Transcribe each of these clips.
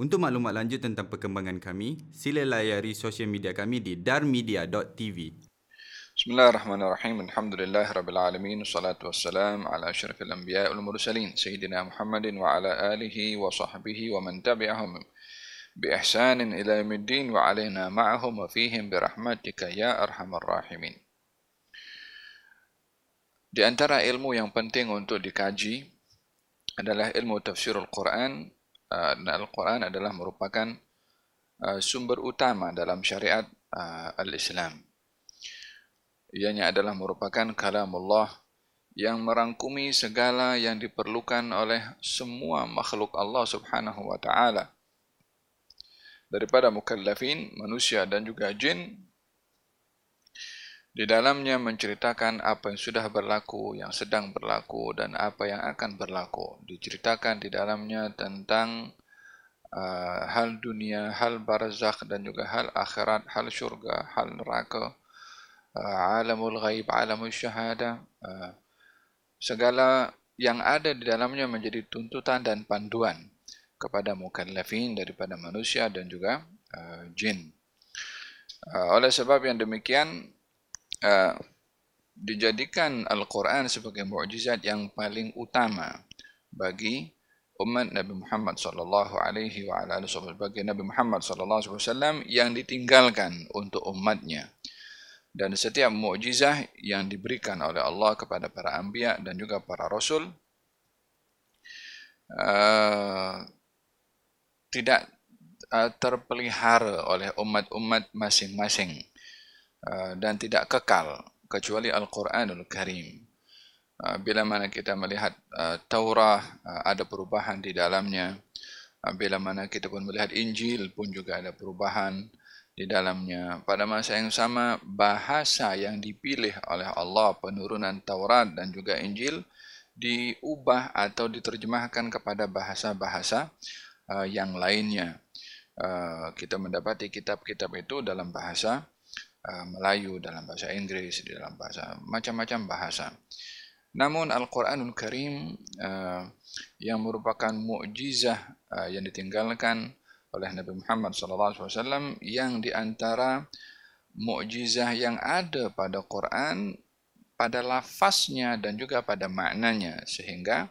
Untuk maklumat lanjut tentang perkembangan kami, sila layari sosial media kami di darmedia.tv. Bismillahirrahmanirrahim. Alhamdulillah rabbil alamin. Salatu wassalam ala asyrafil anbiya wal mursalin sayyidina Muhammadin wa ala alihi wa sahbihi wa man tabi'ahum bi ihsanin ila yaumiddin wa alaina ma'ahum wa fihim bi rahmatika ya arhamar rahimin. Di antara ilmu yang penting untuk dikaji adalah ilmu tafsirul Quran Uh, Al-Quran adalah merupakan uh, sumber utama dalam syariat uh, Al-Islam. Ianya adalah merupakan kalam Allah yang merangkumi segala yang diperlukan oleh semua makhluk Allah Subhanahu wa taala. Daripada mukallafin, manusia dan juga jin di dalamnya menceritakan apa yang sudah berlaku, yang sedang berlaku dan apa yang akan berlaku. Diceritakan di dalamnya tentang uh, hal dunia, hal barzakh dan juga hal akhirat, hal syurga, hal neraka, uh, alamul ghaib, alamul syahada. Uh, segala yang ada di dalamnya menjadi tuntutan dan panduan kepada mukallafin daripada manusia dan juga uh, jin. Uh, oleh sebab yang demikian, uh, dijadikan Al-Quran sebagai mukjizat yang paling utama bagi umat Nabi Muhammad sallallahu alaihi wa ala alihi bagi Nabi Muhammad sallallahu alaihi wasallam yang ditinggalkan untuk umatnya. Dan setiap mukjizat yang diberikan oleh Allah kepada para anbiya dan juga para rasul uh, tidak uh, terpelihara oleh umat-umat masing-masing dan tidak kekal kecuali Al-Quranul Karim. Uh, bila mana kita melihat uh, Taurah ada perubahan di dalamnya, bila mana kita pun melihat Injil pun juga ada perubahan di dalamnya. Pada masa yang sama, bahasa yang dipilih oleh Allah penurunan Taurat dan juga Injil diubah atau diterjemahkan kepada bahasa-bahasa yang lainnya. Kita mendapati kitab-kitab itu dalam bahasa Uh, Melayu, dalam bahasa Inggris, di dalam bahasa macam-macam bahasa. Namun Al-Quranul Karim uh, yang merupakan mukjizah uh, yang ditinggalkan oleh Nabi Muhammad SAW yang diantara mukjizah yang ada pada Quran pada lafaznya dan juga pada maknanya sehingga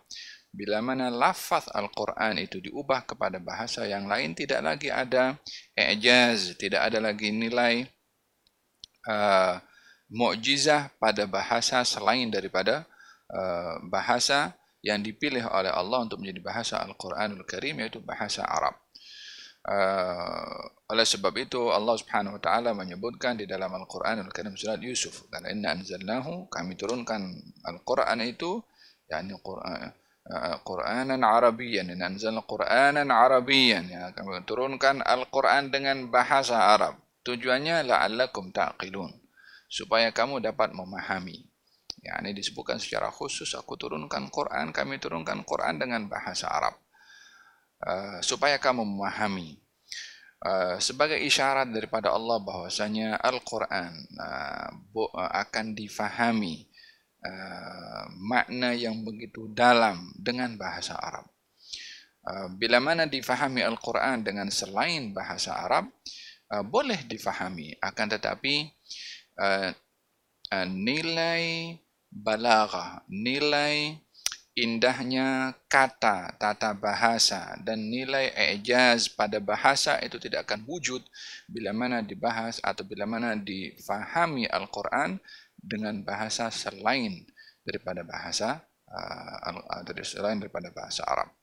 bila mana lafaz Al-Quran itu diubah kepada bahasa yang lain tidak lagi ada ijaz, tidak ada lagi nilai uh, mukjizah pada bahasa selain daripada uh, bahasa yang dipilih oleh Allah untuk menjadi bahasa Al-Quranul Karim yaitu bahasa Arab. Uh, oleh sebab itu Allah Subhanahu wa taala menyebutkan di dalam Al-Qur'anul Karim surat Yusuf karena inna anzalnahu kami turunkan Al-Qur'an itu yakni Qur'an uh, Qur'anan inna anzalna Qur'anan Arabiyyan ya kami turunkan Al-Qur'an dengan bahasa Arab Tujuannya la'allakum ta'qilun supaya kamu dapat memahami. Ya, ini disebutkan secara khusus aku turunkan Quran, kami turunkan Quran dengan bahasa Arab. Uh, supaya kamu memahami. Uh, sebagai isyarat daripada Allah bahwasanya Al-Quran uh, akan difahami uh, makna yang begitu dalam dengan bahasa Arab. Uh, bila mana difahami Al-Quran dengan selain bahasa Arab, uh, boleh difahami akan tetapi uh, uh, nilai balaghah nilai indahnya kata tata bahasa dan nilai ijaz pada bahasa itu tidak akan wujud bila mana dibahas atau bila mana difahami Al-Quran dengan bahasa selain daripada bahasa uh, dari selain daripada bahasa Arab.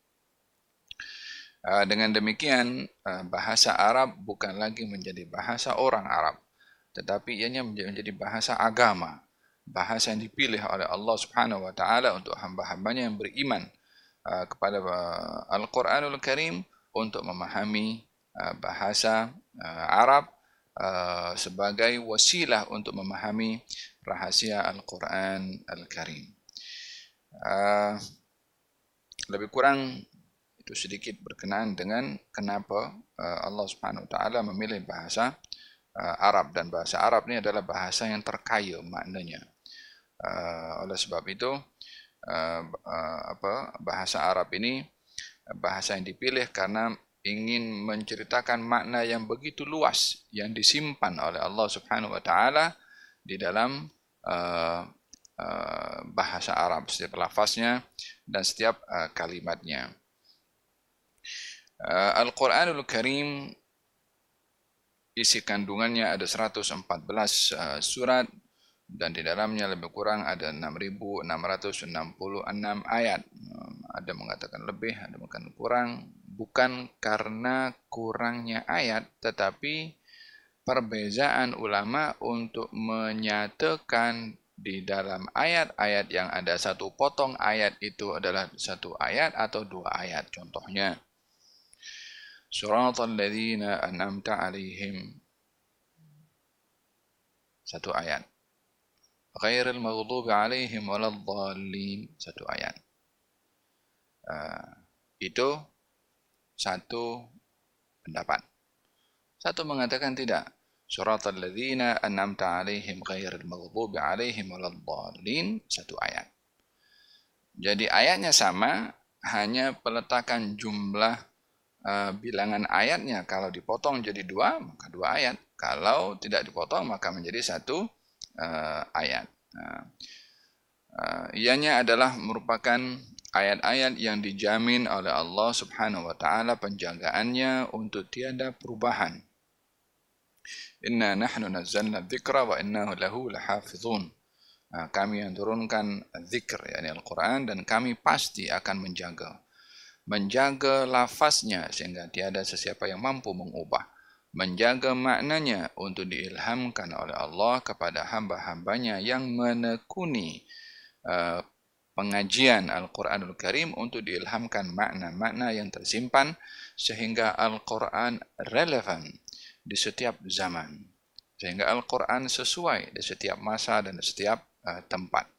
Ah, dengan demikian ah, bahasa Arab bukan lagi menjadi bahasa orang Arab tetapi ianya menjadi bahasa agama. Bahasa yang dipilih oleh Allah Subhanahu wa taala untuk hamba-hambanya yang beriman ah, kepada Al-Qur'anul Karim untuk memahami bahasa Arab sebagai wasilah untuk memahami rahasia Al-Qur'an Al-Karim. Lebih kurang itu sedikit berkenaan dengan kenapa uh, Allah Subhanahu wa taala memilih bahasa uh, Arab dan bahasa Arab ini adalah bahasa yang terkaya maknanya. Uh, oleh sebab itu apa bahasa Arab ini bahasa yang dipilih karena ingin menceritakan makna yang begitu luas yang disimpan oleh Allah Subhanahu wa taala di dalam bahasa Arab setiap lafaznya dan setiap kalimatnya. Uh, Al-Qur'anul Karim isi kandungannya ada 114 uh, surat dan di dalamnya lebih kurang ada 6666 ayat. Ada mengatakan lebih, ada mengatakan kurang. Bukan karena kurangnya ayat, tetapi perbezaan ulama untuk menyatakan di dalam ayat-ayat yang ada satu potong ayat itu adalah satu ayat atau dua ayat. Contohnya, Surat Al-Ladhina An'amta Alihim. Satu ayat. ghairil maghdubi alaihim waladdallin satu ayat. Uh, itu satu pendapat. Satu mengatakan tidak. surat al-ladzina an'amta alaihim ghairil maghdubi alaihim waladdallin satu ayat. Jadi ayatnya sama hanya peletakan jumlah uh, bilangan ayatnya kalau dipotong jadi dua maka dua ayat kalau tidak dipotong maka menjadi satu uh, ayat. Uh, ianya adalah merupakan ayat-ayat yang dijamin oleh Allah Subhanahu wa taala penjagaannya untuk tiada perubahan. Inna nahnu nazzalna dzikra wa innahu lahu lahafizun. Kami yang turunkan zikr yakni Al-Qur'an dan kami pasti akan menjaga menjaga lafaznya sehingga tiada sesiapa yang mampu mengubah menjaga maknanya untuk diilhamkan oleh Allah kepada hamba-hambanya yang menekuni uh, pengajian Al-Quranul Karim untuk diilhamkan makna-makna yang tersimpan sehingga Al-Quran relevan di setiap zaman. Sehingga Al-Quran sesuai di setiap masa dan di setiap uh, tempat.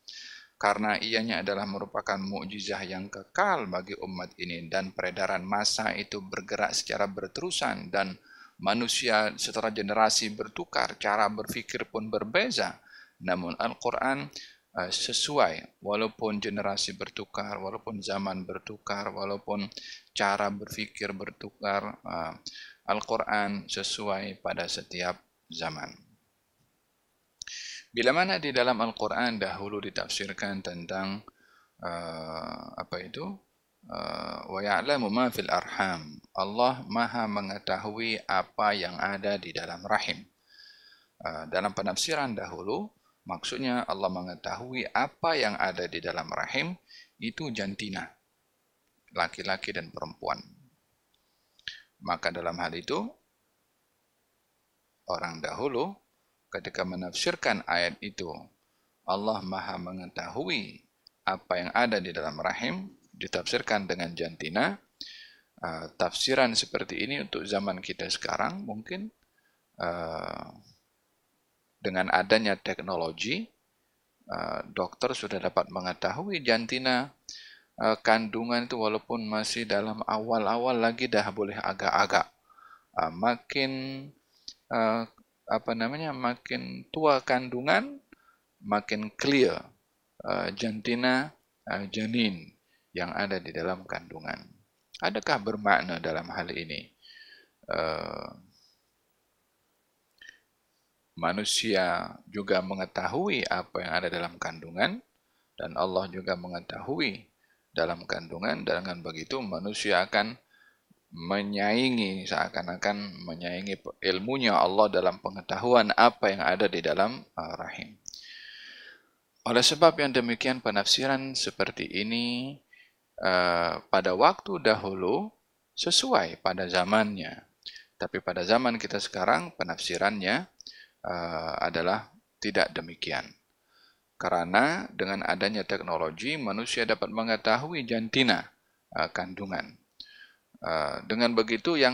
Karena ianya adalah merupakan mukjizah yang kekal bagi umat ini dan peredaran masa itu bergerak secara berterusan dan manusia setelah generasi bertukar, cara berfikir pun berbeza. Namun Al-Quran uh, sesuai walaupun generasi bertukar, walaupun zaman bertukar, walaupun cara berfikir bertukar, uh, Al-Quran sesuai pada setiap zaman. Bila mana di dalam Al-Quran dahulu ditafsirkan tentang uh, apa itu? Uh, wa ya'lamu ma fil arham. Allah Maha mengetahui apa yang ada di dalam rahim. Uh, dalam penafsiran dahulu, maksudnya Allah mengetahui apa yang ada di dalam rahim itu jantina, laki-laki dan perempuan. Maka dalam hal itu, orang dahulu ketika menafsirkan ayat itu, Allah Maha mengetahui apa yang ada di dalam rahim, ditafsirkan dengan jantina. Uh, tafsiran seperti ini untuk zaman kita sekarang mungkin uh, dengan adanya teknologi, uh, dokter sudah dapat mengetahui jantina uh, kandungan itu walaupun masih dalam awal-awal lagi dah boleh agak-agak uh, makin uh, apa namanya makin tua kandungan makin clear uh, jantina uh, janin yang ada di dalam kandungan. Adakah bermakna dalam hal ini? Uh, manusia juga mengetahui apa yang ada dalam kandungan dan Allah juga mengetahui dalam kandungan dengan begitu manusia akan menyaingi seakan-akan menyaingi ilmunya Allah dalam pengetahuan apa yang ada di dalam uh, rahim. Oleh sebab yang demikian penafsiran seperti ini Eh, pada waktu dahulu sesuai pada zamannya. Tapi pada zaman kita sekarang penafsirannya uh, adalah tidak demikian. Karena dengan adanya teknologi manusia dapat mengetahui jantina uh, kandungan. Uh, dengan begitu yang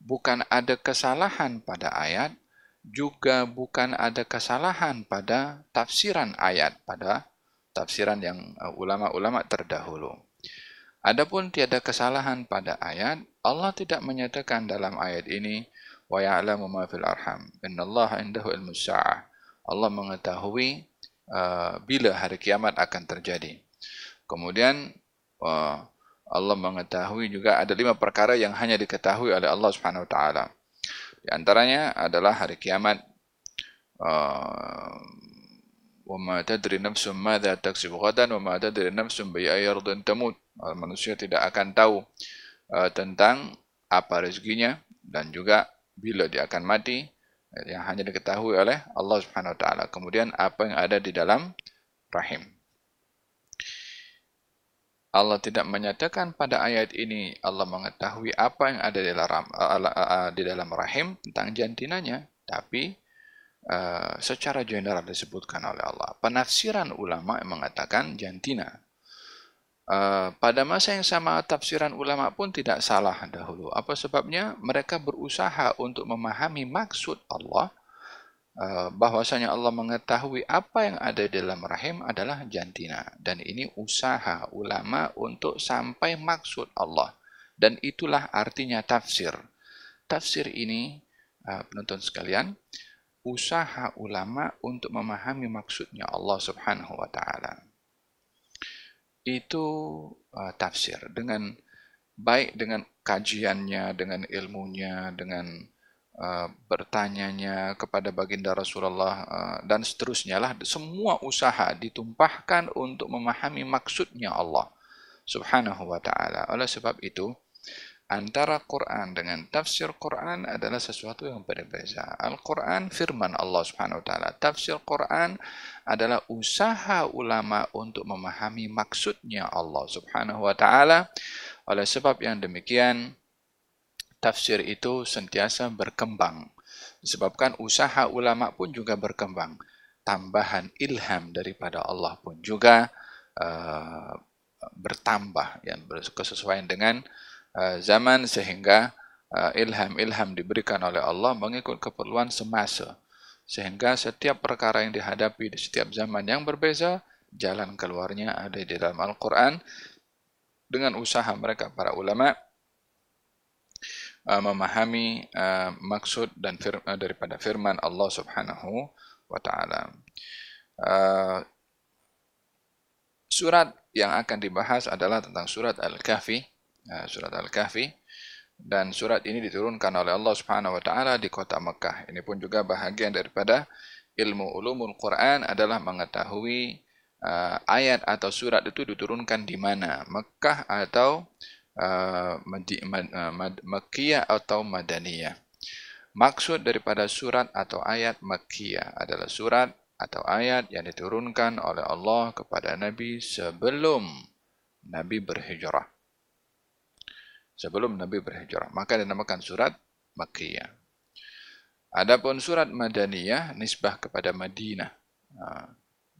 bukan ada kesalahan pada ayat, juga bukan ada kesalahan pada tafsiran ayat pada tafsiran yang uh, ulama-ulama terdahulu. Adapun tiada kesalahan pada ayat, Allah tidak menyatakan dalam ayat ini wa ya'lamu ma fil arham. Innallaha indahu ilmu sa'ah. Allah mengetahui uh, bila hari kiamat akan terjadi. Kemudian uh, Allah mengetahui juga ada lima perkara yang hanya diketahui oleh Allah Subhanahu wa taala. Di antaranya adalah hari kiamat. Uh, wa ma tadri nafsum madza taksubu ghadan wa ma tadri nafsum bi ayyardin tamut. Manusia tidak akan tahu uh, tentang apa rezekinya dan juga bila dia akan mati yang hanya diketahui oleh Allah Subhanahu wa taala. Kemudian apa yang ada di dalam rahim. Allah tidak menyatakan pada ayat ini Allah mengetahui apa yang ada di dalam di dalam rahim tentang jantinanya, tapi secara general disebutkan oleh Allah. Penafsiran ulama mengatakan jantina. Pada masa yang sama tafsiran ulama pun tidak salah dahulu. Apa sebabnya? Mereka berusaha untuk memahami maksud Allah bahwasanya Allah mengetahui apa yang ada dalam rahim adalah jantina dan ini usaha ulama untuk sampai maksud Allah dan itulah artinya tafsir. Tafsir ini eh, penonton sekalian usaha ulama untuk memahami maksudnya Allah Subhanahu wa taala. Itu uh, tafsir dengan baik dengan kajiannya, dengan ilmunya, dengan Uh, bertanyanya kepada baginda Rasulullah uh, dan seterusnya lah semua usaha ditumpahkan untuk memahami maksudnya Allah Subhanahu wa taala. Oleh sebab itu antara Quran dengan tafsir Quran adalah sesuatu yang berbeza. Al-Quran firman Allah Subhanahu wa taala. Tafsir Quran adalah usaha ulama untuk memahami maksudnya Allah Subhanahu wa taala. Oleh sebab yang demikian tafsir itu sentiasa berkembang. Disebabkan usaha ulama pun juga berkembang. Tambahan ilham daripada Allah pun juga uh, bertambah yang berkesesuaian dengan uh, zaman sehingga uh, ilham-ilham diberikan oleh Allah mengikut keperluan semasa. Sehingga setiap perkara yang dihadapi di setiap zaman yang berbeza, jalan keluarnya ada di dalam Al-Quran dengan usaha mereka para ulama' uh, memahami uh, maksud dan fir uh, daripada firman Allah Subhanahu wa taala. Uh, surat yang akan dibahas adalah tentang surat Al-Kahfi, uh, surat Al-Kahfi dan surat ini diturunkan oleh Allah Subhanahu wa taala di kota Mekah. Ini pun juga bahagian daripada ilmu ulumul Quran adalah mengetahui uh, ayat atau surat itu diturunkan di mana, Mekah atau Uh, uh, Makkiyah atau Madaniyah. Maksud daripada surat atau ayat Makkiyah adalah surat atau ayat yang diturunkan oleh Allah kepada Nabi sebelum Nabi berhijrah. Sebelum Nabi berhijrah. Maka dinamakan surat Makkiyah. Adapun surat Madaniyah nisbah kepada Madinah. Ha,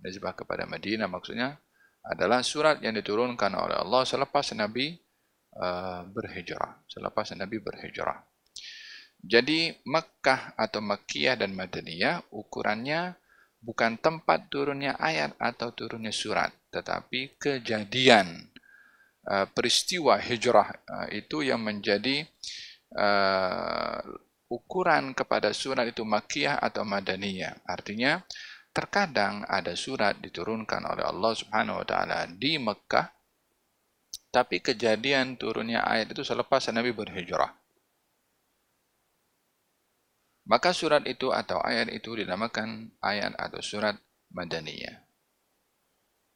nisbah kepada Madinah maksudnya adalah surat yang diturunkan oleh Allah selepas Nabi Uh, berhijrah selepas Nabi berhijrah. Jadi Mekah atau Makkiyah dan Madaniyah ukurannya bukan tempat turunnya ayat atau turunnya surat, tetapi kejadian uh, peristiwa hijrah uh, itu yang menjadi ukuran kepada surat itu Makkiyah atau Madaniyah. Artinya terkadang ada surat diturunkan oleh Allah Subhanahu wa taala di Mekah tapi kejadian turunnya ayat itu selepas Nabi berhijrah. Maka surat itu atau ayat itu dinamakan ayat atau surat Madaniyah.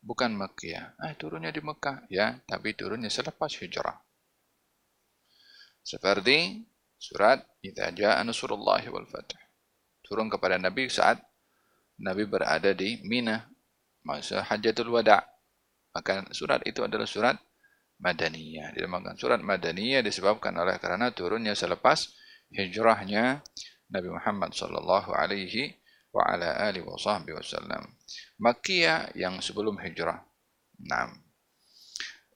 Bukan Makkiyah. Ah, turunnya di Mekah. Ya, tapi turunnya selepas hijrah. Seperti surat Idza jaa nasrullahi wal fath. Turun kepada Nabi saat Nabi berada di Mina masa Hajjatul Wada'. Maka surat itu adalah surat Madaniyah. Dinamakan surat Madaniyah disebabkan oleh kerana turunnya selepas hijrahnya Nabi Muhammad sallallahu alaihi wa ala alihi wasallam. Makkiyah yang sebelum hijrah. Naam.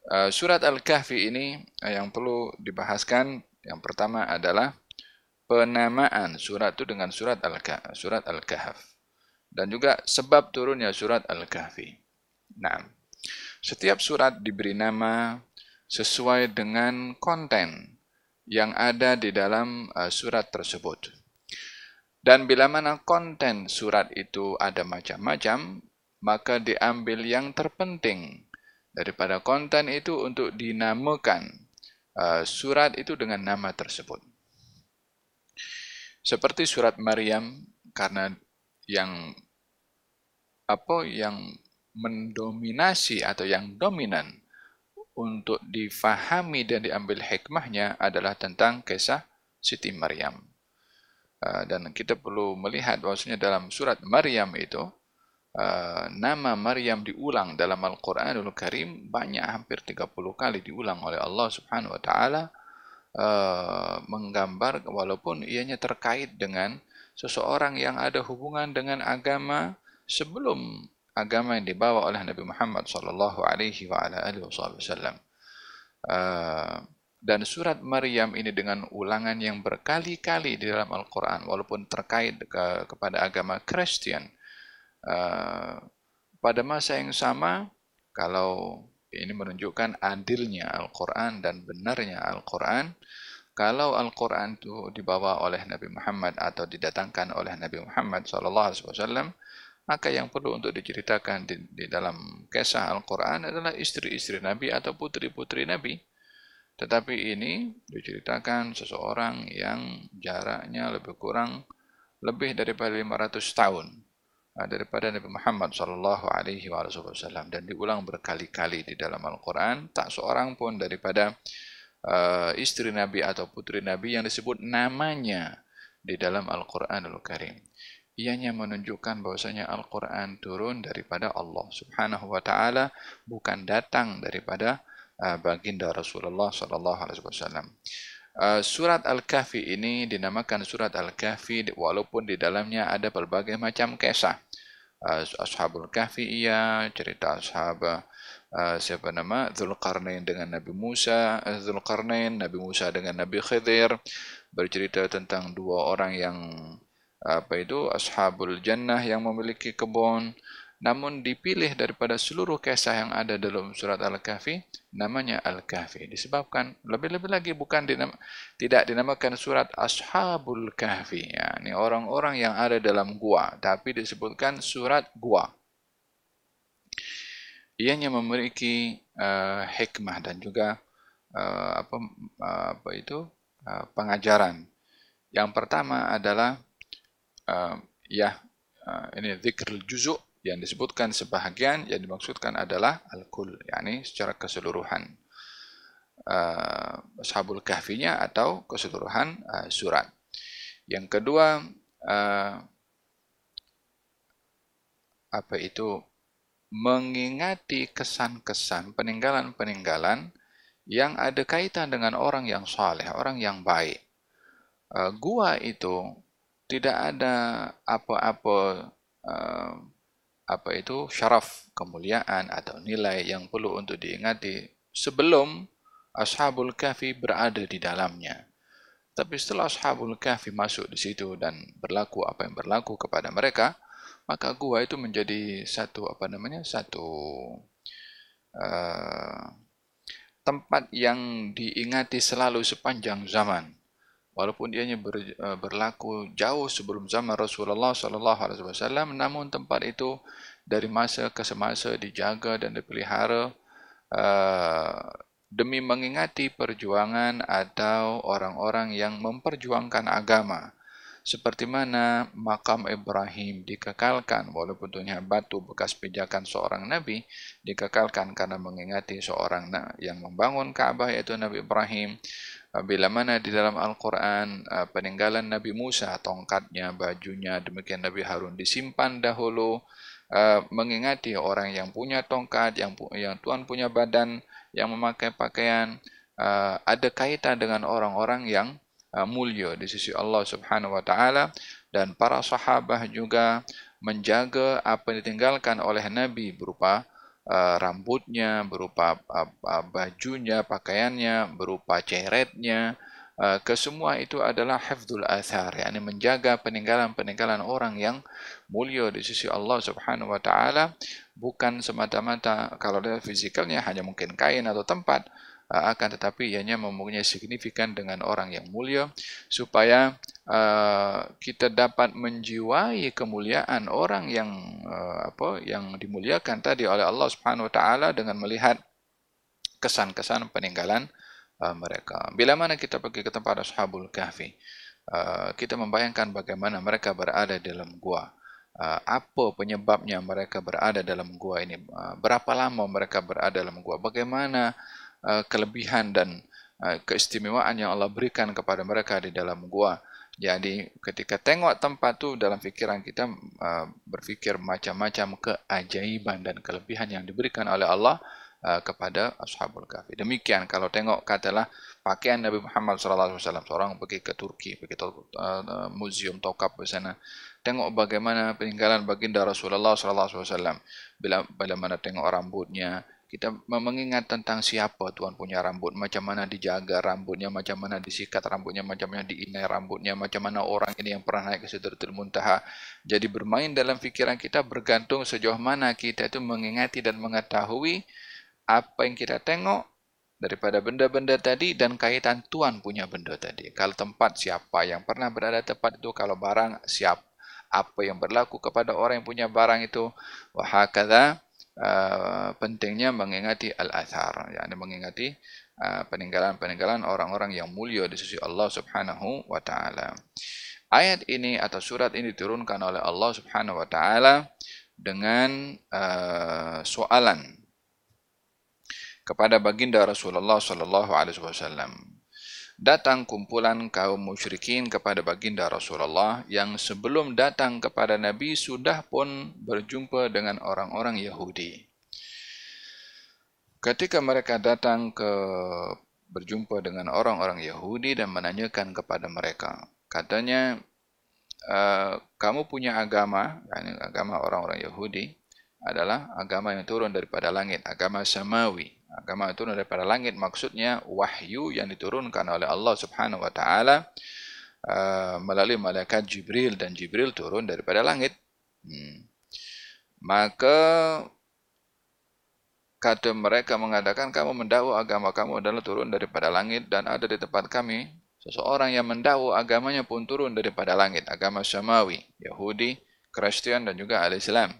Uh, surat Al-Kahfi ini uh, yang perlu dibahaskan yang pertama adalah penamaan surat itu dengan surat Al-Kahf, surat Al-Kahf. Dan juga sebab turunnya surat Al-Kahfi. Naam. Setiap surat diberi nama sesuai dengan konten yang ada di dalam uh, surat tersebut. Dan bila mana konten surat itu ada macam-macam, maka diambil yang terpenting daripada konten itu untuk dinamakan uh, surat itu dengan nama tersebut. Seperti surat Maryam karena yang apa yang mendominasi atau yang dominan untuk difahami dan diambil hikmahnya adalah tentang kisah Siti Maryam. Uh, dan kita perlu melihat bahwasanya dalam surat Maryam itu uh, nama Maryam diulang dalam Al-Qur'anul Karim banyak hampir 30 kali diulang oleh Allah Subhanahu wa taala Uh, menggambar walaupun ianya terkait dengan seseorang yang ada hubungan dengan agama sebelum agama yang dibawa oleh Nabi Muhammad sallallahu alaihi wa ala alihi wasallam. Uh, dan surat Maryam ini dengan ulangan yang berkali-kali di dalam Al-Quran walaupun terkait ke, kepada agama Kristen. Uh, pada masa yang sama kalau ini menunjukkan adilnya Al-Quran dan benarnya Al-Quran. Kalau Al-Quran itu dibawa oleh Nabi Muhammad atau didatangkan oleh Nabi Muhammad SAW, maka yang perlu untuk diceritakan di, di dalam kisah Al-Quran adalah istri-istri Nabi atau putri-putri Nabi. Tetapi ini diceritakan seseorang yang jaraknya lebih kurang lebih daripada 500 tahun Ah, daripada Nabi Muhammad sallallahu alaihi wasallam dan diulang berkali-kali di dalam Al-Qur'an tak seorang pun daripada uh, istri Nabi atau putri Nabi yang disebut namanya di dalam Al-Qur'anul Karim. Ianya menunjukkan bahwasanya Al-Qur'an turun daripada Allah Subhanahu wa taala bukan datang daripada uh, baginda Rasulullah sallallahu alaihi wasallam. Uh, surat Al-Kahfi ini dinamakan surat Al-Kahfi walaupun di dalamnya ada berbagai macam kisah ashabul kahfi iya cerita ashab uh, siapa nama Zulkarnain dengan Nabi Musa uh, Zulkarnain Nabi Musa dengan Nabi Khidir bercerita tentang dua orang yang apa itu? Ashabul jannah yang memiliki kebun. Namun dipilih daripada seluruh kisah yang ada dalam surat Al-Kahfi namanya Al-Kahfi. Disebabkan lebih-lebih lagi bukan dinam tidak dinamakan surat Ashabul Kahfi. Ya ini orang-orang yang ada dalam gua tapi disebutkan surat gua. Ianya memiliki uh, hikmah dan juga uh, apa uh, apa itu? Uh, pengajaran. Yang pertama adalah uh, ya uh, ini zikr juzuk yang disebutkan sebahagian yang dimaksudkan adalah al-kul yakni secara keseluruhan. Uh, ashabul kahfinya atau keseluruhan uh, surat. Yang kedua uh, apa itu? Mengingati kesan-kesan peninggalan-peninggalan yang ada kaitan dengan orang yang saleh, orang yang baik. Gua itu tidak ada apa-apa uh, apa itu syaraf kemuliaan atau nilai yang perlu untuk diingati sebelum ashabul kahfi berada di dalamnya. Tapi setelah ashabul kahfi masuk di situ dan berlaku apa yang berlaku kepada mereka, maka gua itu menjadi satu apa namanya satu uh, tempat yang diingati selalu sepanjang zaman walaupun ianya ber, uh, berlaku jauh sebelum zaman Rasulullah sallallahu alaihi wasallam namun tempat itu dari masa ke semasa dijaga dan dipelihara uh, demi mengingati perjuangan atau orang-orang yang memperjuangkan agama. Seperti mana makam Ibrahim dikekalkan walaupun tuhnya batu bekas pijakan seorang nabi dikekalkan karena mengingati seorang yang membangun Ka'bah yaitu Nabi Ibrahim bila mana di dalam Al-Quran uh, peninggalan Nabi Musa, tongkatnya, bajunya, demikian Nabi Harun disimpan dahulu uh, mengingati orang yang punya tongkat, yang yang Tuhan punya badan, yang memakai pakaian, uh, ada kaitan dengan orang-orang yang mulia di sisi Allah Subhanahu Wa Taala. Dan para sahabat juga menjaga apa yang ditinggalkan oleh Nabi berupa Uh, rambutnya, berupa uh, uh, bajunya, pakaiannya, berupa ceretnya. Kesemua itu adalah hafdul athar, yakni menjaga peninggalan-peninggalan orang yang mulia di sisi Allah Subhanahu wa taala bukan semata-mata kalau dia fizikalnya hanya mungkin kain atau tempat akan tetapi ianya mempunyai signifikan dengan orang yang mulia supaya Uh, kita dapat menjiwai kemuliaan orang yang uh, apa yang dimuliakan tadi oleh Allah Subhanahu wa taala dengan melihat kesan-kesan peninggalan uh, mereka. Bila mana kita pergi ke tempat Ashabul Kahfi, uh, kita membayangkan bagaimana mereka berada dalam gua. Uh, apa penyebabnya mereka berada dalam gua ini? Uh, berapa lama mereka berada dalam gua? Bagaimana uh, kelebihan dan keistimewaan yang Allah berikan kepada mereka di dalam gua? Jadi ketika tengok tempat tu dalam fikiran kita uh, berfikir macam-macam keajaiban dan kelebihan yang diberikan oleh Allah uh, kepada Ashabul Kahfi. Demikian kalau tengok katalah pakaian Nabi Muhammad wasallam seorang pergi ke Turki, pergi ke uh, museum Tokap di sana. Tengok bagaimana peninggalan baginda Rasulullah wasallam. Bila bila mana tengok rambutnya, kita mengingat tentang siapa Tuhan punya rambut, macam mana dijaga rambutnya, macam mana disikat rambutnya, macam mana diinai rambutnya, macam mana orang ini yang pernah naik ke Sidratul Muntaha. Jadi bermain dalam fikiran kita bergantung sejauh mana kita itu mengingati dan mengetahui apa yang kita tengok daripada benda-benda tadi dan kaitan Tuhan punya benda tadi. Kalau tempat siapa yang pernah berada tempat itu, kalau barang siapa apa yang berlaku kepada orang yang punya barang itu, wahakadha, Uh, pentingnya mengingati al-athar yakni mengingati uh, peninggalan-peninggalan orang-orang yang mulia di sisi Allah Subhanahu wa taala. Ayat ini atau surat ini diturunkan oleh Allah Subhanahu wa taala dengan uh, soalan kepada baginda Rasulullah sallallahu alaihi wasallam datang kumpulan kaum musyrikin kepada baginda Rasulullah yang sebelum datang kepada Nabi sudah pun berjumpa dengan orang-orang Yahudi. Ketika mereka datang ke berjumpa dengan orang-orang Yahudi dan menanyakan kepada mereka, katanya, e, kamu punya agama, agama orang-orang Yahudi adalah agama yang turun daripada langit, agama samawi agama turun daripada langit maksudnya wahyu yang diturunkan oleh Allah Subhanahu wa taala uh, melalui malaikat Jibril dan Jibril turun daripada langit. Hmm. Maka kata mereka mengatakan kamu mendakwa agama kamu adalah turun daripada langit dan ada di tempat kami seseorang yang mendakwa agamanya pun turun daripada langit agama Samawi Yahudi Kristian dan juga Al-Islam.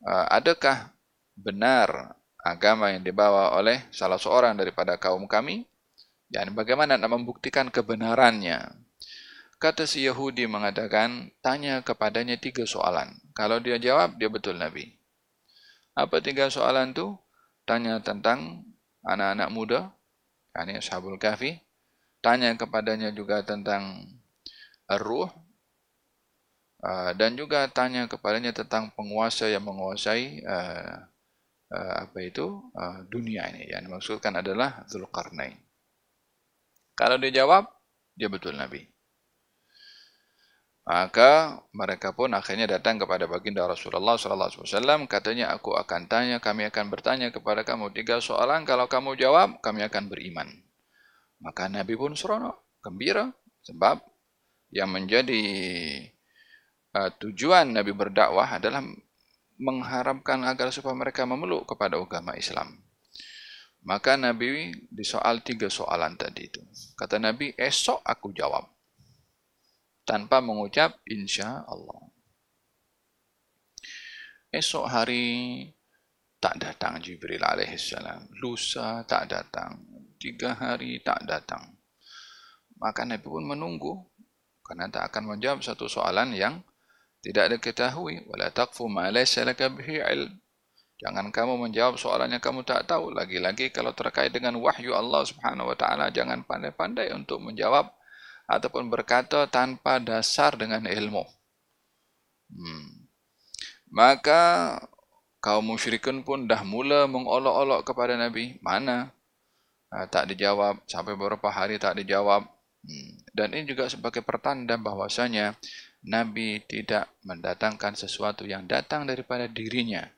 Uh, adakah benar agama yang dibawa oleh salah seorang daripada kaum kami dan bagaimana nak membuktikan kebenarannya. Kata si Yahudi mengatakan, tanya kepadanya tiga soalan. Kalau dia jawab, dia betul Nabi. Apa tiga soalan tu? Tanya tentang anak-anak muda, ini Ashabul Kahfi. Tanya kepadanya juga tentang ruh. Uh, dan juga tanya kepadanya tentang penguasa yang menguasai uh, uh, apa itu uh, dunia ini yang dimaksudkan adalah Zulkarnain. Kalau dia jawab, dia betul Nabi. Maka mereka pun akhirnya datang kepada baginda Rasulullah sallallahu alaihi wasallam katanya aku akan tanya kami akan bertanya kepada kamu tiga soalan kalau kamu jawab kami akan beriman. Maka Nabi pun seronok, gembira sebab yang menjadi uh, tujuan Nabi berdakwah adalah mengharapkan agar supaya mereka memeluk kepada agama Islam. Maka Nabi disoal tiga soalan tadi itu. Kata Nabi, esok aku jawab. Tanpa mengucap insya Allah. Esok hari tak datang Jibril alaihissalam. Lusa tak datang. Tiga hari tak datang. Maka Nabi pun menunggu. Karena tak akan menjawab satu soalan yang tidak ada ketahui wala taqfu ma laysa laka bihi ilm. Jangan kamu menjawab soalannya kamu tak tahu. Lagi-lagi kalau terkait dengan wahyu Allah Subhanahu wa taala jangan pandai-pandai untuk menjawab ataupun berkata tanpa dasar dengan ilmu. Hmm. maka kaum musyrikin pun dah mula mengolok-olok kepada nabi. Mana? Ha, tak dijawab. Sampai beberapa hari tak dijawab. Hmm. dan ini juga sebagai pertanda bahwasanya Nabi tidak mendatangkan sesuatu yang datang daripada dirinya,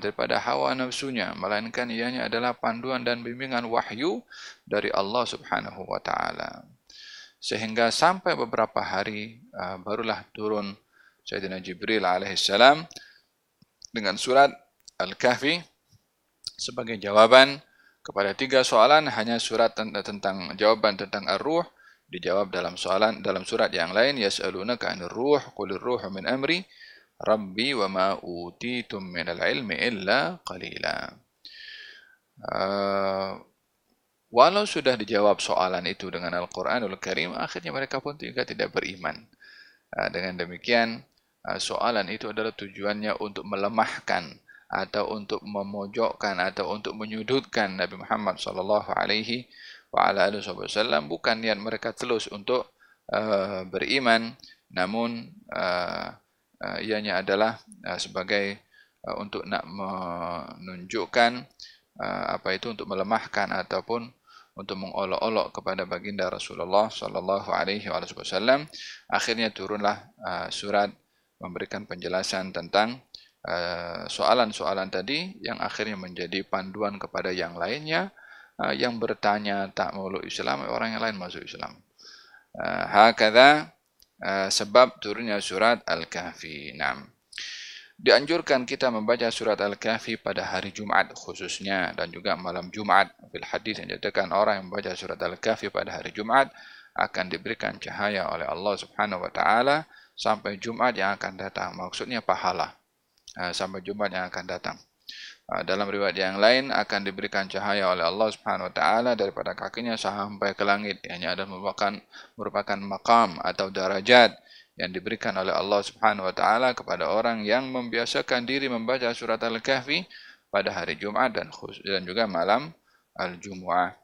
daripada hawa nafsunya, melainkan ianya adalah panduan dan bimbingan wahyu dari Allah Subhanahu wa taala. Sehingga sampai beberapa hari barulah turun Sayyidina Jibril alaihissalam dengan surat Al-Kahfi sebagai jawaban kepada tiga soalan hanya surat tentang jawaban tentang ar-ruh dijawab dalam soalan dalam surat yang lain yasalunaka 'anir ruh qulir ruhu min amri rabbi wa ma utitum minal ilmi illa qalila uh, walau sudah dijawab soalan itu dengan Al-Quranul Karim, akhirnya mereka pun juga tidak beriman. Uh, dengan demikian, uh, soalan itu adalah tujuannya untuk melemahkan atau untuk memojokkan atau untuk menyudutkan Nabi Muhammad sallallahu alaihi wasallam bukan niat mereka terus untuk uh, beriman namun uh, uh, ianya adalah uh, sebagai uh, untuk nak menunjukkan uh, apa itu untuk melemahkan ataupun untuk mengolok-olok kepada baginda Rasulullah sallallahu alaihi wasallam. Akhirnya turunlah uh, surat memberikan penjelasan tentang Uh, soalan-soalan tadi yang akhirnya menjadi panduan kepada yang lainnya uh, yang bertanya tak meluk Islam orang yang lain masuk Islam. Uh, hakada uh, sebab turunnya surat Al-Kahfi. Naam. Dianjurkan kita membaca surat Al-Kahfi pada hari Jumat khususnya dan juga malam Jumat. Fil hadis yang dikatakan orang yang membaca surat Al-Kahfi pada hari Jumat akan diberikan cahaya oleh Allah Subhanahu wa taala sampai Jumat yang akan datang. Maksudnya pahala. Ah, sampai Jumat yang akan datang. Ah, dalam riwayat yang lain akan diberikan cahaya oleh Allah Subhanahu wa taala daripada kakinya sampai ke langit. Ini adalah merupakan merupakan makam atau darajat yang diberikan oleh Allah Subhanahu wa taala kepada orang yang membiasakan diri membaca surat Al-Kahfi pada hari Jumat dan dan juga malam Al-Jumu'ah.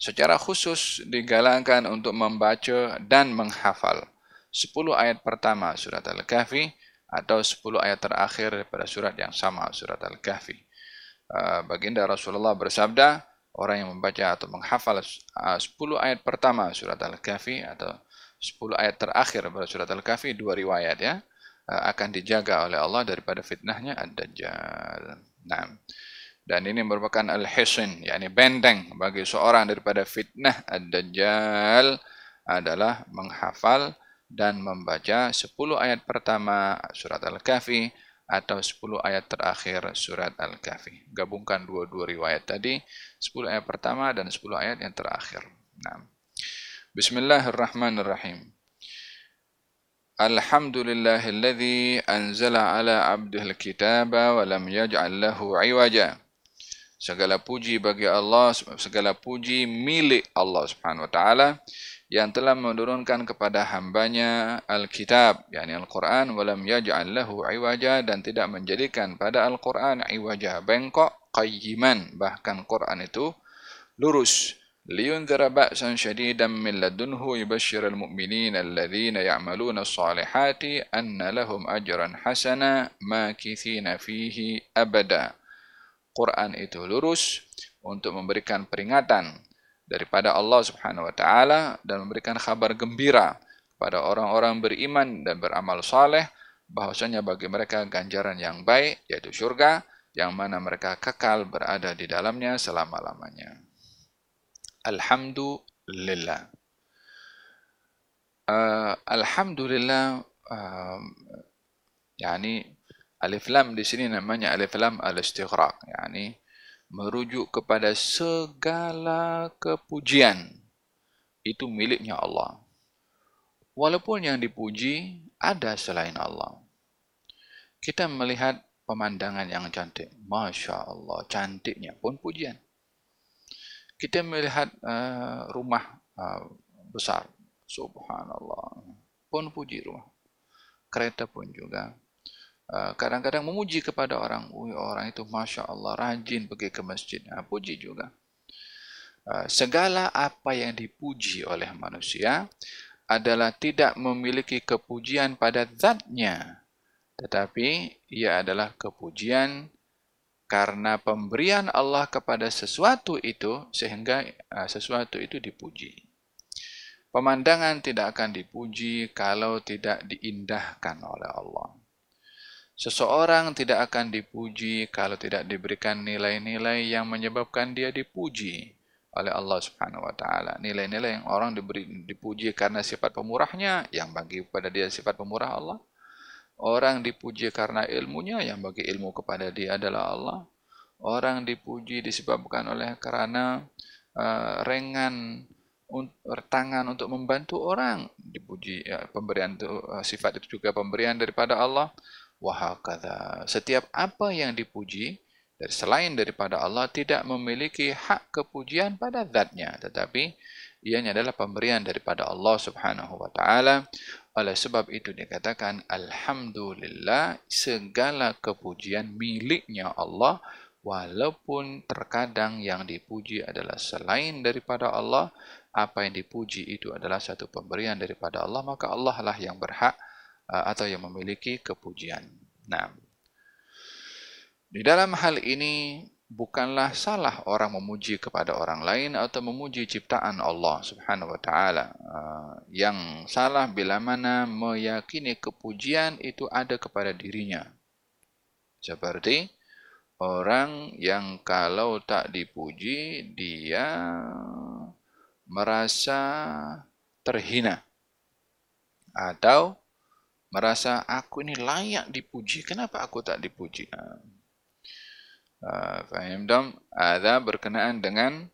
Secara khusus digalakkan untuk membaca dan menghafal 10 ayat pertama surat Al-Kahfi atau 10 ayat terakhir daripada surat yang sama surat Al-Kahfi. Uh, baginda Rasulullah bersabda, orang yang membaca atau menghafal 10 uh, ayat pertama surat Al-Kahfi atau 10 ayat terakhir daripada surat Al-Kahfi dua riwayat ya uh, akan dijaga oleh Allah daripada fitnahnya Ad-Dajjal. Nah, dan ini merupakan al-hisin, yakni benteng bagi seorang daripada fitnah Ad-Dajjal adalah menghafal dan membaca 10 ayat pertama surat Al-Kahfi atau 10 ayat terakhir surat Al-Kahfi. Gabungkan dua-dua riwayat tadi, 10 ayat pertama dan 10 ayat yang terakhir. Nah. Bismillahirrahmanirrahim. Alhamdulillahilladzi anzala ala abdihil kitaba wa lam yaj'al lahu 'iwaja. Segala puji bagi Allah, segala puji milik Allah Subhanahu wa taala yang telah menurunkan kepada hambanya Al-Kitab, yakni Al-Quran, walam yaj'al lahu iwaja dan tidak menjadikan pada Al-Quran iwaja bengkok, qayyiman, bahkan Quran itu lurus. Liyunzira ba'san syadidan min ladunhu yubashshirul mu'minin alladhina ya'maluna as-salihati anna lahum ajran hasana makithina fihi abada. Quran itu lurus untuk memberikan peringatan daripada Allah Subhanahu wa taala dan memberikan kabar gembira kepada orang-orang beriman dan beramal saleh bahwasanya bagi mereka ganjaran yang baik yaitu syurga yang mana mereka kekal berada di dalamnya selama-lamanya. Alhamdulillah. Uh, Alhamdulillah uh, yani alif lam di sini namanya alif lam al-istighraq yani merujuk kepada segala kepujian itu miliknya Allah. Walaupun yang dipuji ada selain Allah. Kita melihat pemandangan yang cantik. Masya Allah, cantiknya pun pujian. Kita melihat uh, rumah uh, besar. Subhanallah. Pun puji rumah. Kereta pun juga. Ah, kadang-kadang memuji kepada orang. Orang itu Masya Allah rajin pergi ke masjid. Ha, puji juga. Ah, segala apa yang dipuji oleh manusia adalah tidak memiliki kepujian pada zatnya. Tetapi ia adalah kepujian karena pemberian Allah kepada sesuatu itu sehingga sesuatu itu dipuji. Pemandangan tidak akan dipuji kalau tidak diindahkan oleh Allah. Seseorang tidak akan dipuji kalau tidak diberikan nilai-nilai yang menyebabkan dia dipuji oleh Allah Subhanahu wa taala. Nilai-nilai yang orang diberi dipuji karena sifat pemurahnya yang bagi kepada dia sifat pemurah Allah. Orang dipuji karena ilmunya yang bagi ilmu kepada dia adalah Allah. Orang dipuji disebabkan oleh karena uh, rengan tangan untuk membantu orang dipuji ya, pemberian itu uh, sifat itu juga pemberian daripada Allah wahakadha. Setiap apa yang dipuji dari selain daripada Allah tidak memiliki hak kepujian pada zatnya tetapi ianya adalah pemberian daripada Allah Subhanahu wa taala oleh sebab itu dikatakan alhamdulillah segala kepujian miliknya Allah walaupun terkadang yang dipuji adalah selain daripada Allah apa yang dipuji itu adalah satu pemberian daripada Allah maka Allah lah yang berhak atau yang memiliki kepujian nah di dalam hal ini bukanlah salah orang memuji kepada orang lain atau memuji ciptaan Allah Subhanahu wa taala. Ah, yang salah bila mana meyakini kepujian itu ada kepada dirinya. Seperti orang yang kalau tak dipuji dia merasa terhina atau merasa aku ini layak dipuji kenapa aku tak dipuji ah, Ah, faham dong? Ada berkenaan dengan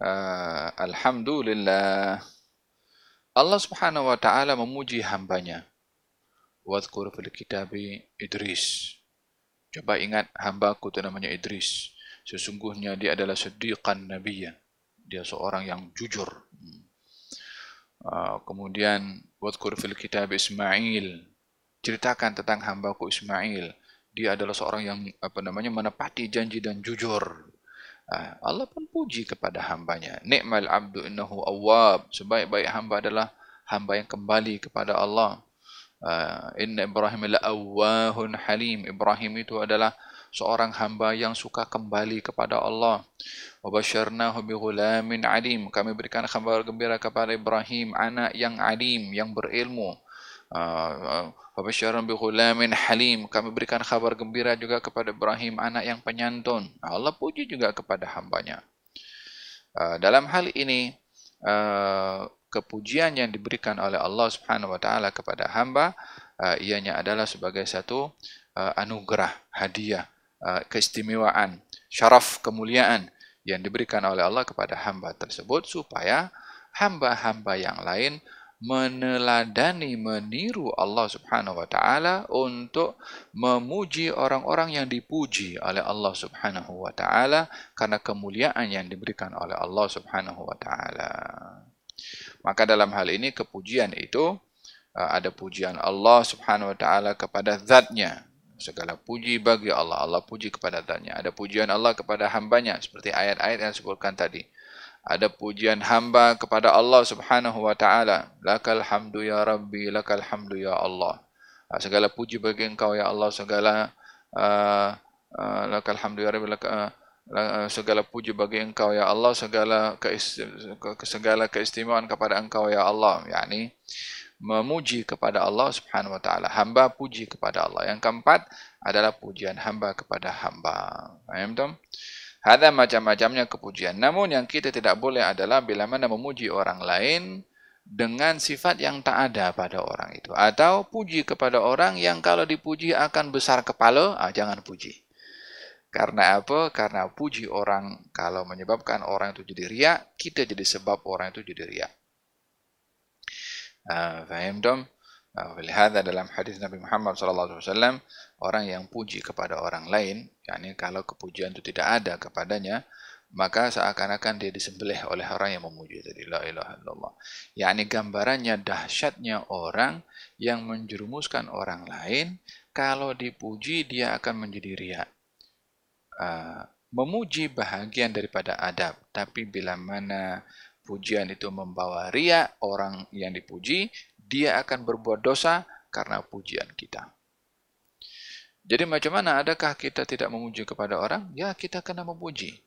uh, Alhamdulillah. Allah subhanahu wa ta'ala memuji hambanya. Wadhkur fil kitabi Idris. Coba ingat hamba aku itu namanya Idris. Sesungguhnya dia adalah sediqan nabiya. Dia seorang yang jujur. Uh, kemudian Wadhkur fil kitabi Ismail. Ceritakan tentang hambaku Ismail dia adalah seorang yang apa namanya menepati janji dan jujur. Ah, Allah pun puji kepada hambanya. Ni'mal abdu innahu awwab. Sebaik-baik hamba adalah hamba yang kembali kepada Allah. Ah, inna Ibrahim la awwahun halim. Ibrahim itu adalah seorang hamba yang suka kembali kepada Allah. Wa basyarnahu bi ghulamin alim. Kami berikan kabar gembira kepada Ibrahim anak yang alim, yang berilmu. Uh, Wabasyaran bi ghulamin halim. Kami berikan kabar gembira juga kepada Ibrahim anak yang penyantun. Allah puji juga kepada hambanya. Uh, dalam hal ini uh, kepujian yang diberikan oleh Allah Subhanahu wa taala kepada hamba uh, ianya adalah sebagai satu anugerah, hadiah, keistimewaan, syaraf, kemuliaan yang diberikan oleh Allah kepada hamba tersebut supaya hamba-hamba yang lain meneladani meniru Allah Subhanahu wa taala untuk memuji orang-orang yang dipuji oleh Allah Subhanahu wa taala karena kemuliaan yang diberikan oleh Allah Subhanahu wa taala. Maka dalam hal ini kepujian itu uh, ada pujian Allah Subhanahu wa taala kepada zatnya. Segala puji bagi Allah. Allah puji kepada zatnya. Ada pujian Allah kepada hambanya seperti ayat-ayat yang disebutkan tadi ada pujian hamba kepada Allah Subhanahu wa taala. Lakal hamdu ya Rabbi, lakal hamdu ya Allah. Ah, segala puji bagi Engkau ya Allah, segala uh, uh, lakal hamdu ya Rabbi, lakal, uh, segala puji bagi Engkau ya Allah, segala keistimewaan kepada Engkau ya Allah. yakni memuji kepada Allah Subhanahu wa taala. Hamba puji kepada Allah. Yang keempat adalah pujian hamba kepada hamba. Paham tak? Ada macam-macamnya kepujian. Namun yang kita tidak boleh adalah bila mana memuji orang lain dengan sifat yang tak ada pada orang itu. Atau puji kepada orang yang kalau dipuji akan besar kepala, ah, jangan puji. Karena apa? Karena puji orang kalau menyebabkan orang itu jadi riak, kita jadi sebab orang itu jadi riak. Uh, faham dong? Walihada dalam hadis Nabi Muhammad SAW, orang yang puji kepada orang lain, yakni kalau kepujian itu tidak ada kepadanya, maka seakan-akan dia disembelih oleh orang yang memuji tadi la ilaha illallah. Yakni gambarannya dahsyatnya orang yang menjerumuskan orang lain, kalau dipuji dia akan menjadi riak. Uh, memuji bahagian daripada adab, tapi bila mana pujian itu membawa riak orang yang dipuji, dia akan berbuat dosa karena pujian kita. Jadi macam mana adakah kita tidak memuji kepada orang? Ya, kita kena memuji.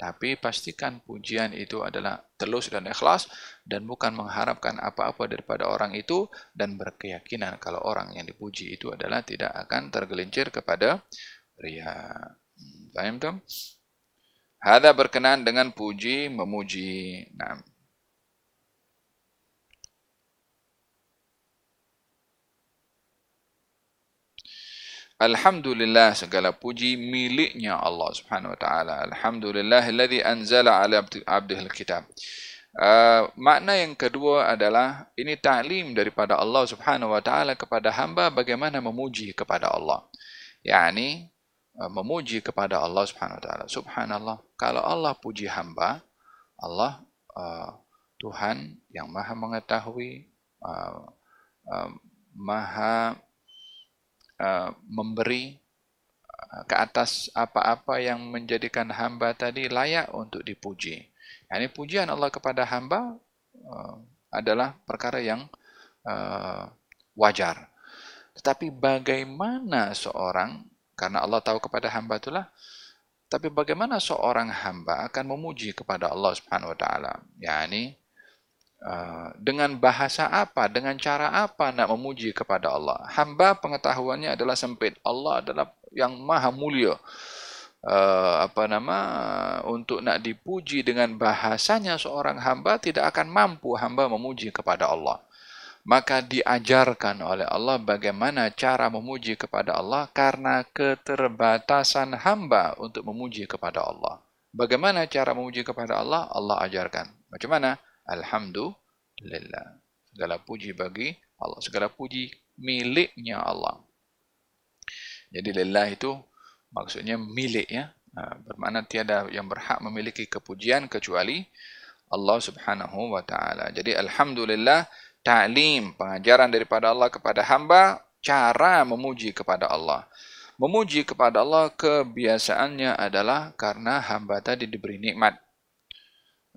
Tapi pastikan pujian itu adalah telus dan ikhlas dan bukan mengharapkan apa-apa daripada orang itu dan berkeyakinan kalau orang yang dipuji itu adalah tidak akan tergelincir kepada ria. Faham tak? Hada berkenaan dengan puji, memuji. Nah, Alhamdulillah segala puji miliknya Allah Subhanahu wa taala. Alhamdulillah alladhi anzala ala abdihi alkitab. Uh, makna yang kedua adalah ini taklim daripada Allah Subhanahu wa taala kepada hamba bagaimana memuji kepada Allah. Yani memuji kepada Allah Subhanahu wa taala. Subhanallah, kalau Allah puji hamba, Allah uh, Tuhan yang Maha mengetahui uh, uh, Maha uh, memberi uh, ke atas apa-apa yang menjadikan hamba tadi layak untuk dipuji. Ini pujian Allah kepada hamba uh, adalah perkara yang uh, wajar. Tetapi bagaimana seorang, karena Allah tahu kepada hamba itulah, tapi bagaimana seorang hamba akan memuji kepada Allah Subhanahu Wa Taala? Ya ini uh, dengan bahasa apa, dengan cara apa nak memuji kepada Allah? Hamba pengetahuannya adalah sempit. Allah adalah yang maha mulia uh, apa nama untuk nak dipuji dengan bahasanya seorang hamba tidak akan mampu hamba memuji kepada Allah maka diajarkan oleh Allah bagaimana cara memuji kepada Allah karena keterbatasan hamba untuk memuji kepada Allah. Bagaimana cara memuji kepada Allah? Allah ajarkan. Macam mana? Alhamdulillah. Segala puji bagi Allah. Segala puji miliknya Allah. Jadi lillah itu maksudnya milik ya. Ha, bermakna tiada yang berhak memiliki kepujian kecuali Allah Subhanahu wa taala. Jadi alhamdulillah ta'lim pengajaran daripada Allah kepada hamba cara memuji kepada Allah. Memuji kepada Allah kebiasaannya adalah karena hamba tadi diberi nikmat.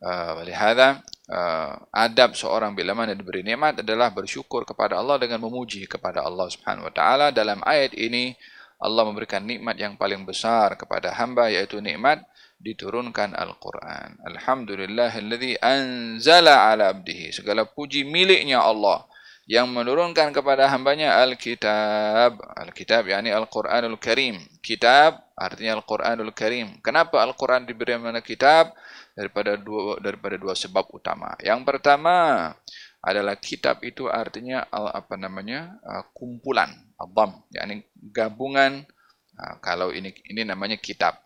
Uh, uh, adab seorang bila mana diberi nikmat adalah bersyukur kepada Allah dengan memuji kepada Allah Subhanahu wa taala. Dalam ayat ini Allah memberikan nikmat yang paling besar kepada hamba yaitu nikmat diturunkan Al-Quran. Alhamdulillahilladzi anzala ala abdihi. Segala puji miliknya Allah yang menurunkan kepada hambanya Al-Kitab. Al-Kitab yakni Al-Quranul Karim. Kitab artinya Al-Quranul Karim. Kenapa Al-Quran diberi nama kitab? Daripada dua, daripada dua sebab utama. Yang pertama adalah kitab itu artinya apa namanya kumpulan Adham, yakni gabungan uh, kalau ini ini namanya kitab.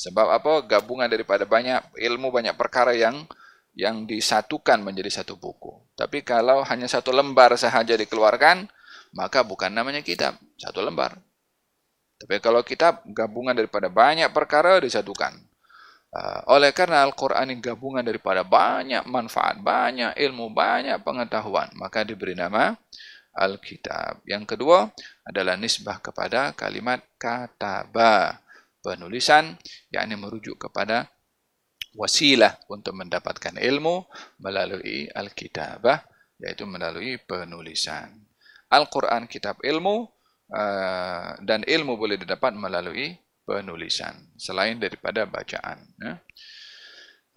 Sebab apa? Gabungan daripada banyak ilmu, banyak perkara yang yang disatukan menjadi satu buku. Tapi kalau hanya satu lembar sahaja dikeluarkan, maka bukan namanya kitab, satu lembar. Tapi kalau kitab gabungan daripada banyak perkara disatukan. Uh, oleh karena Al-Quran ini gabungan daripada banyak manfaat, banyak ilmu, banyak pengetahuan, maka diberi nama Alkitab. Yang kedua adalah nisbah kepada kalimat kataba. Penulisan yakni merujuk kepada wasilah untuk mendapatkan ilmu melalui Alkitabah yaitu melalui penulisan. Al-Quran kitab ilmu uh, dan ilmu boleh didapat melalui penulisan selain daripada bacaan. Ya.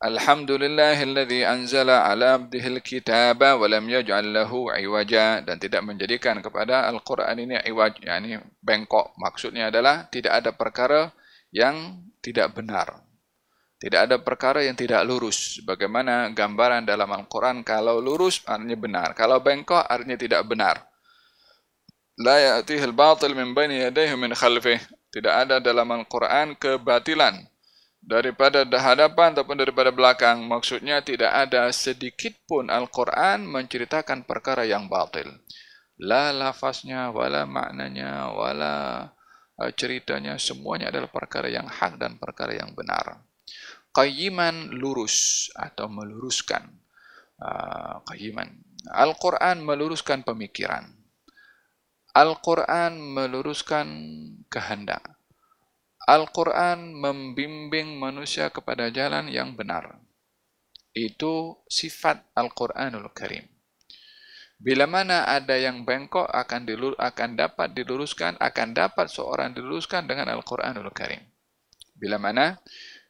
Alhamdulillahilladzi anzala ala abdihil kitaba wa lam yaj'al lahu iwaja dan tidak menjadikan kepada Al-Quran ini iwaj yakni bengkok maksudnya adalah tidak ada perkara yang tidak benar. Tidak ada perkara yang tidak lurus. Bagaimana gambaran dalam Al-Quran kalau lurus artinya benar. Kalau bengkok artinya tidak benar. La ya'tihil batil min bani yadayhi min khalfih tidak ada dalam Al-Quran kebatilan daripada hadapan ataupun daripada belakang. Maksudnya tidak ada sedikit pun Al-Quran menceritakan perkara yang batil. La lafaznya, wala maknanya, wala ceritanya. Semuanya adalah perkara yang hak dan perkara yang benar. Qayyiman lurus atau meluruskan. Uh, qayyiman. Al-Quran meluruskan pemikiran. Al-Quran meluruskan kehendak. Al-Quran membimbing manusia kepada jalan yang benar. Itu sifat Al-Quranul Karim. Bila mana ada yang bengkok akan dilur, akan dapat diluruskan, akan dapat seorang diluruskan dengan Al-Quranul Karim. Bila mana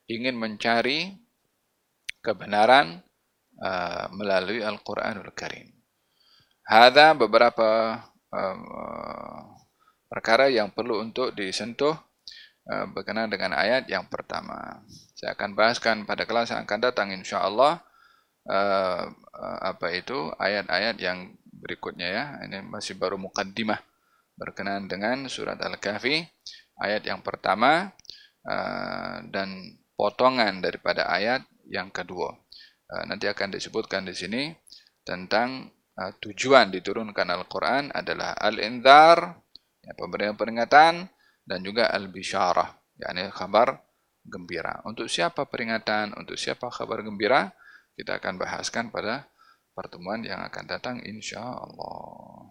ingin mencari kebenaran uh, melalui Al-Quranul Karim. Ada beberapa uh, perkara yang perlu untuk disentuh Eh, berkenaan dengan ayat yang pertama. Saya akan bahaskan pada kelas yang akan datang insya-Allah uh, apa itu ayat-ayat yang berikutnya ya. Ini masih baru mukaddimah berkenaan dengan surat Al-Kahfi ayat yang pertama uh, dan potongan daripada ayat yang kedua. Uh, nanti akan disebutkan di sini tentang uh, tujuan diturunkan Al-Quran adalah al-indhar, ya, pemberian peringatan, dan juga al-bisyarah yakni khabar gembira. Untuk siapa peringatan, untuk siapa khabar gembira, kita akan bahaskan pada pertemuan yang akan datang insya Allah.